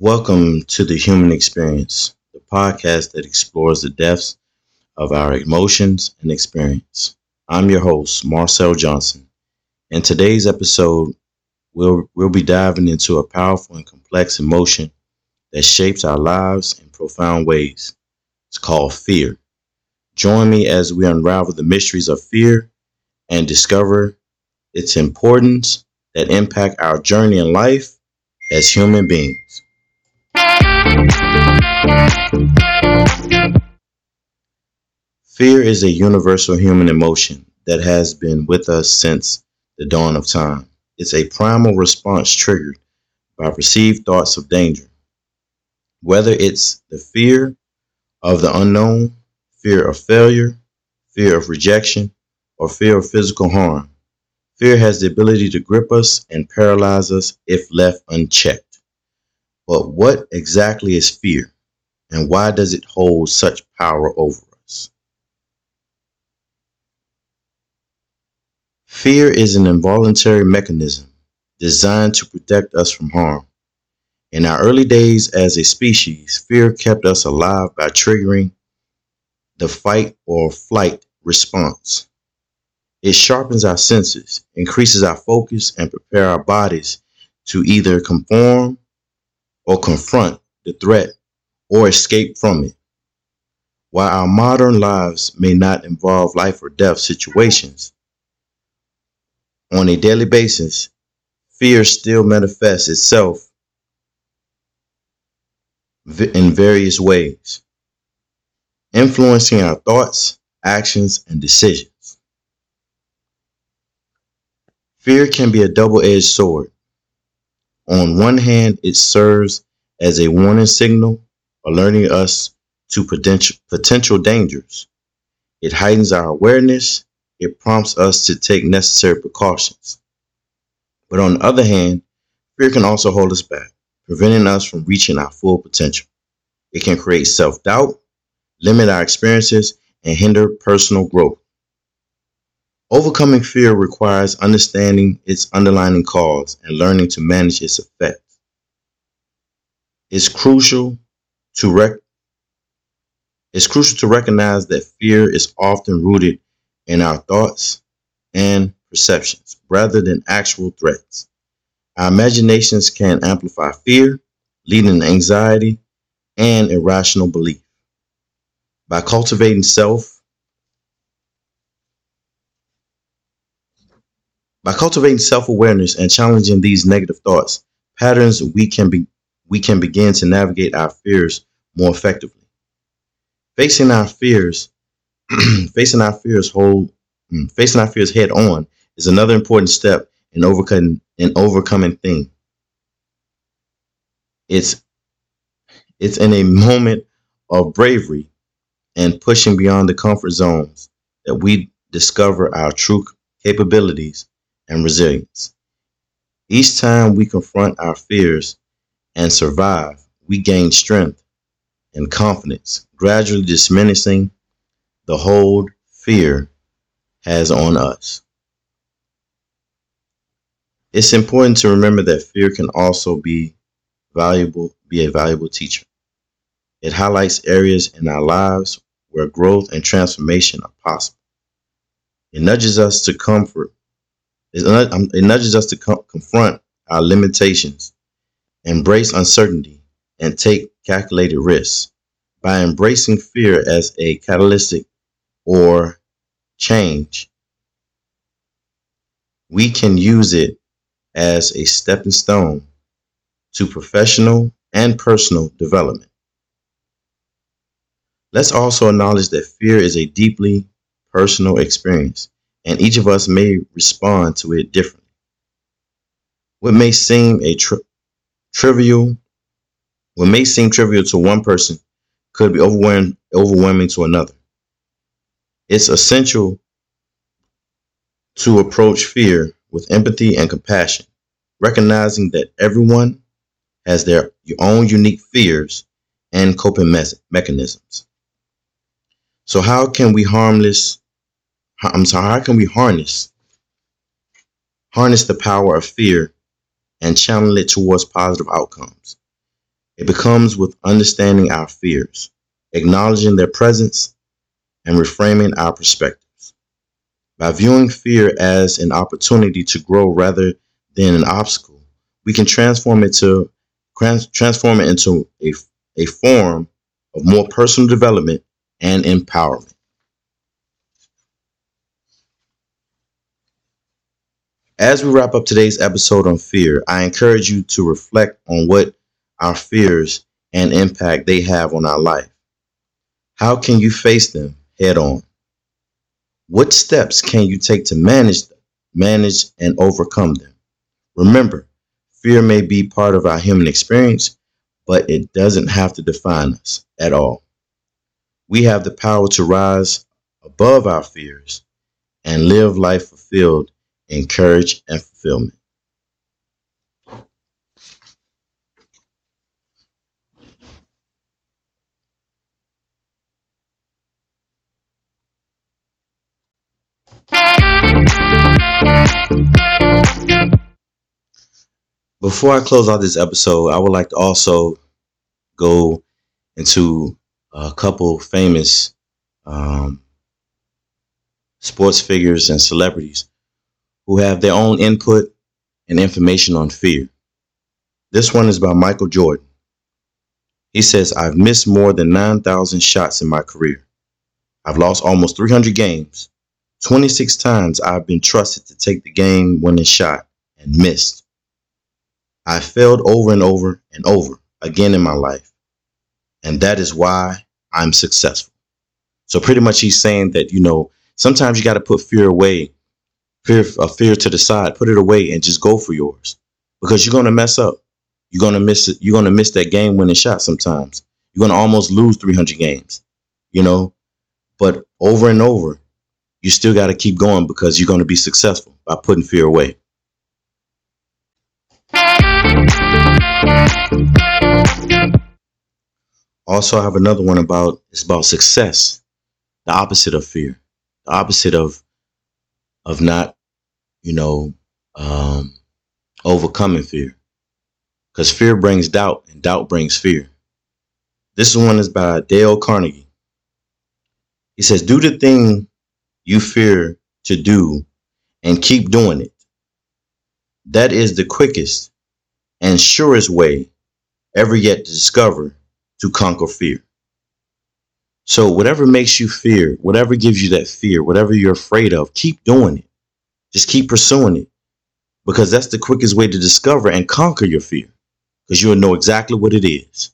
Welcome to the Human Experience, the podcast that explores the depths of our emotions and experience. I'm your host, Marcel Johnson. In today's episode, we'll, we'll be diving into a powerful and complex emotion that shapes our lives in profound ways. It's called fear. Join me as we unravel the mysteries of fear and discover its importance that impact our journey in life as human beings. Fear is a universal human emotion that has been with us since the dawn of time. It's a primal response triggered by perceived thoughts of danger. Whether it's the fear of the unknown, fear of failure, fear of rejection, or fear of physical harm, fear has the ability to grip us and paralyze us if left unchecked. But what exactly is fear, and why does it hold such power over us? Fear is an involuntary mechanism designed to protect us from harm. In our early days as a species, fear kept us alive by triggering the fight or flight response. It sharpens our senses, increases our focus, and prepare our bodies to either conform or confront the threat or escape from it. While our modern lives may not involve life or death situations, on a daily basis, fear still manifests itself in various ways, influencing our thoughts, actions, and decisions. Fear can be a double edged sword. On one hand, it serves as a warning signal, alerting us to potential, dangers. It heightens our awareness. It prompts us to take necessary precautions. But on the other hand, fear can also hold us back, preventing us from reaching our full potential. It can create self doubt, limit our experiences, and hinder personal growth. Overcoming fear requires understanding its underlying cause and learning to manage its effects. It's crucial to rec- it's crucial to recognize that fear is often rooted in our thoughts and perceptions rather than actual threats. Our imaginations can amplify fear, leading to anxiety and irrational belief. By cultivating self By cultivating self-awareness and challenging these negative thoughts, patterns we can be we can begin to navigate our fears more effectively. Facing our fears, facing our fears whole mm, facing our fears head on is another important step in overcoming in overcoming thing. It's it's in a moment of bravery and pushing beyond the comfort zones that we discover our true capabilities and resilience. Each time we confront our fears and survive, we gain strength and confidence, gradually diminishing the hold fear has on us. It's important to remember that fear can also be valuable, be a valuable teacher. It highlights areas in our lives where growth and transformation are possible. It nudges us to comfort Um, it nudges us to confront our limitations, embrace uncertainty, and take calculated risks. By embracing fear as a catalytic or change, we can use it as a stepping stone to professional and personal development. Let's also acknowledge that fear is a deeply personal experience and each of us may respond to it differently. What may seem a tri- trivial, what may seem trivial to one person could be overwhelming, overwhelming to another. It's essential to approach fear with empathy and compassion, recognizing that everyone has their own unique fears and coping mechanisms. So, how can we harmless I'm sorry, how can we harness harness the power of fear and channel it towards positive outcomes? It becomes with understanding our fears, acknowledging their presence, and reframing our perspectives. By viewing fear as an opportunity to grow rather than an obstacle, we can transform it to transform it into a, a form of more personal development and empowerment. As we wrap up today's episode on fear, I encourage you to reflect on what our fears and impact they have on our life. How can you face them head on? What steps can you take to manage manage and overcome them? Remember, fear may be part of our human experience, but it doesn't have to define us at all. We have the power to rise above our fears and live life fulfilled encourage, and fulfillment. Before I close out this episode, I would like to also go into a couple famous um, sports figures and celebrities who have their own input and information on fear. This one is by Michael Jordan. He says, I've missed more than 9,000 shots in my career. I've lost almost 300 games. 26 times I've been trusted to take the game winning shot and missed. I failed over and over and over again in my life. And that is why I'm successful. So pretty much he's saying that, you know, sometimes you got to put fear away fear a fear to the side, put it away and just go for yours. Because you're gonna mess up. You're gonna miss it. You're gonna miss that game winning shot sometimes. You're gonna almost lose 300 games, you know. But over and over, you still got to keep going because you're going to be successful by putting fear away. Also, I have another one about it's about success, the opposite of fear, the opposite of of not, you know, um, overcoming fear. Because fear brings doubt, and doubt brings fear. This one is by Dale Carnegie. He says, Do the thing you fear to do and keep doing it. That is the quickest and surest way ever yet to discover to conquer fear. So whatever makes you fear, whatever gives you that fear, whatever you're afraid of, keep doing it. Just keep pursuing it because that's the quickest way to discover and conquer your fear because you'll know exactly what it is.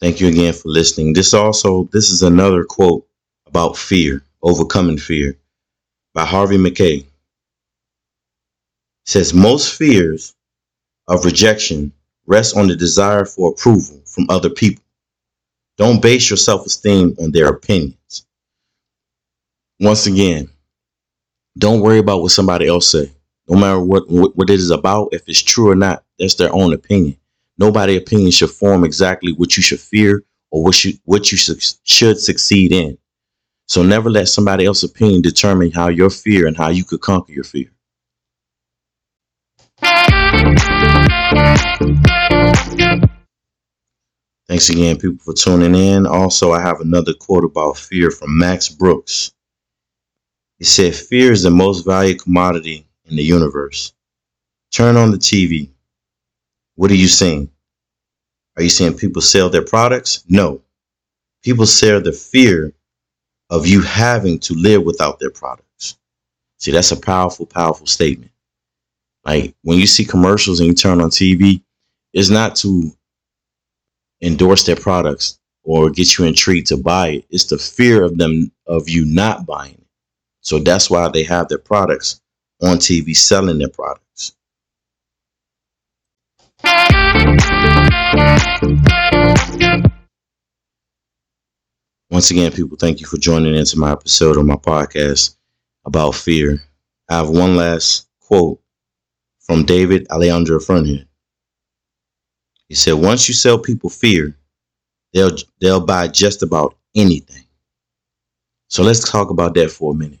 Thank you again for listening. This also this is another quote about fear, overcoming fear by Harvey Mackay. It says most fears of rejection rests on the desire for approval from other people. Don't base your self esteem on their opinions. Once again, don't worry about what somebody else say. No matter what, what, it is about, if it's true or not, that's their own opinion. Nobody opinion should form exactly what you should fear or what you what you should, should succeed in. So never let somebody else's opinion determine how your fear and how you could conquer your fear. Thanks again, people, for tuning in. Also, I have another quote about fear from Max Brooks. He said, Fear is the most valued commodity in the universe. Turn on the TV. What are you seeing? Are you seeing people sell their products? No. People sell the fear of you having to live without their products. See, that's a powerful, powerful statement. Like when you see commercials and you turn on TV, it's not to endorse their products or get you intrigued to buy it. It's the fear of them of you not buying it. So that's why they have their products on TV selling their products. Once again, people, thank you for joining into my episode of my podcast about fear. I have one last quote from David Alejandro Fernand. He said, once you sell people fear, they'll they'll buy just about anything. So let's talk about that for a minute.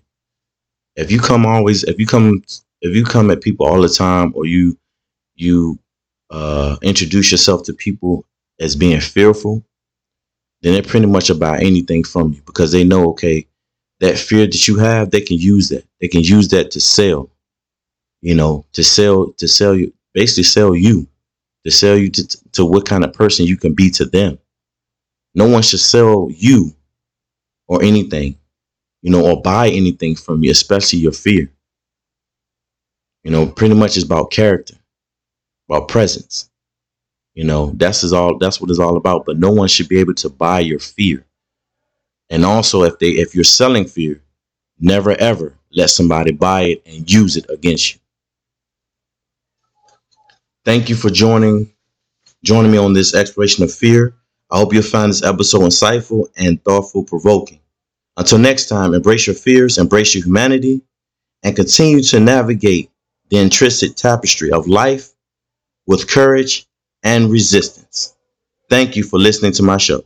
if you come always if you come if you come at people all the time or you you uh introduce yourself to people as being fearful then they're pretty much about anything from you because they know okay that fear that you have they can use that they can use that to sell you know to sell to sell you basically sell you to sell you to, to what kind of person you can be to them no one should sell you or anything you know, or buy anything from you, especially your fear. You know, pretty much it's about character, about presence. You know, that's is all that's what it's all about. But no one should be able to buy your fear. And also if they if you're selling fear, never ever let somebody buy it and use it against you. Thank you for joining joining me on this exploration of fear. I hope you'll find this episode insightful and thoughtful provoking. Until next time, embrace your fears, embrace your humanity, and continue to navigate the intrinsic tapestry of life with courage and resistance. Thank you for listening to my show.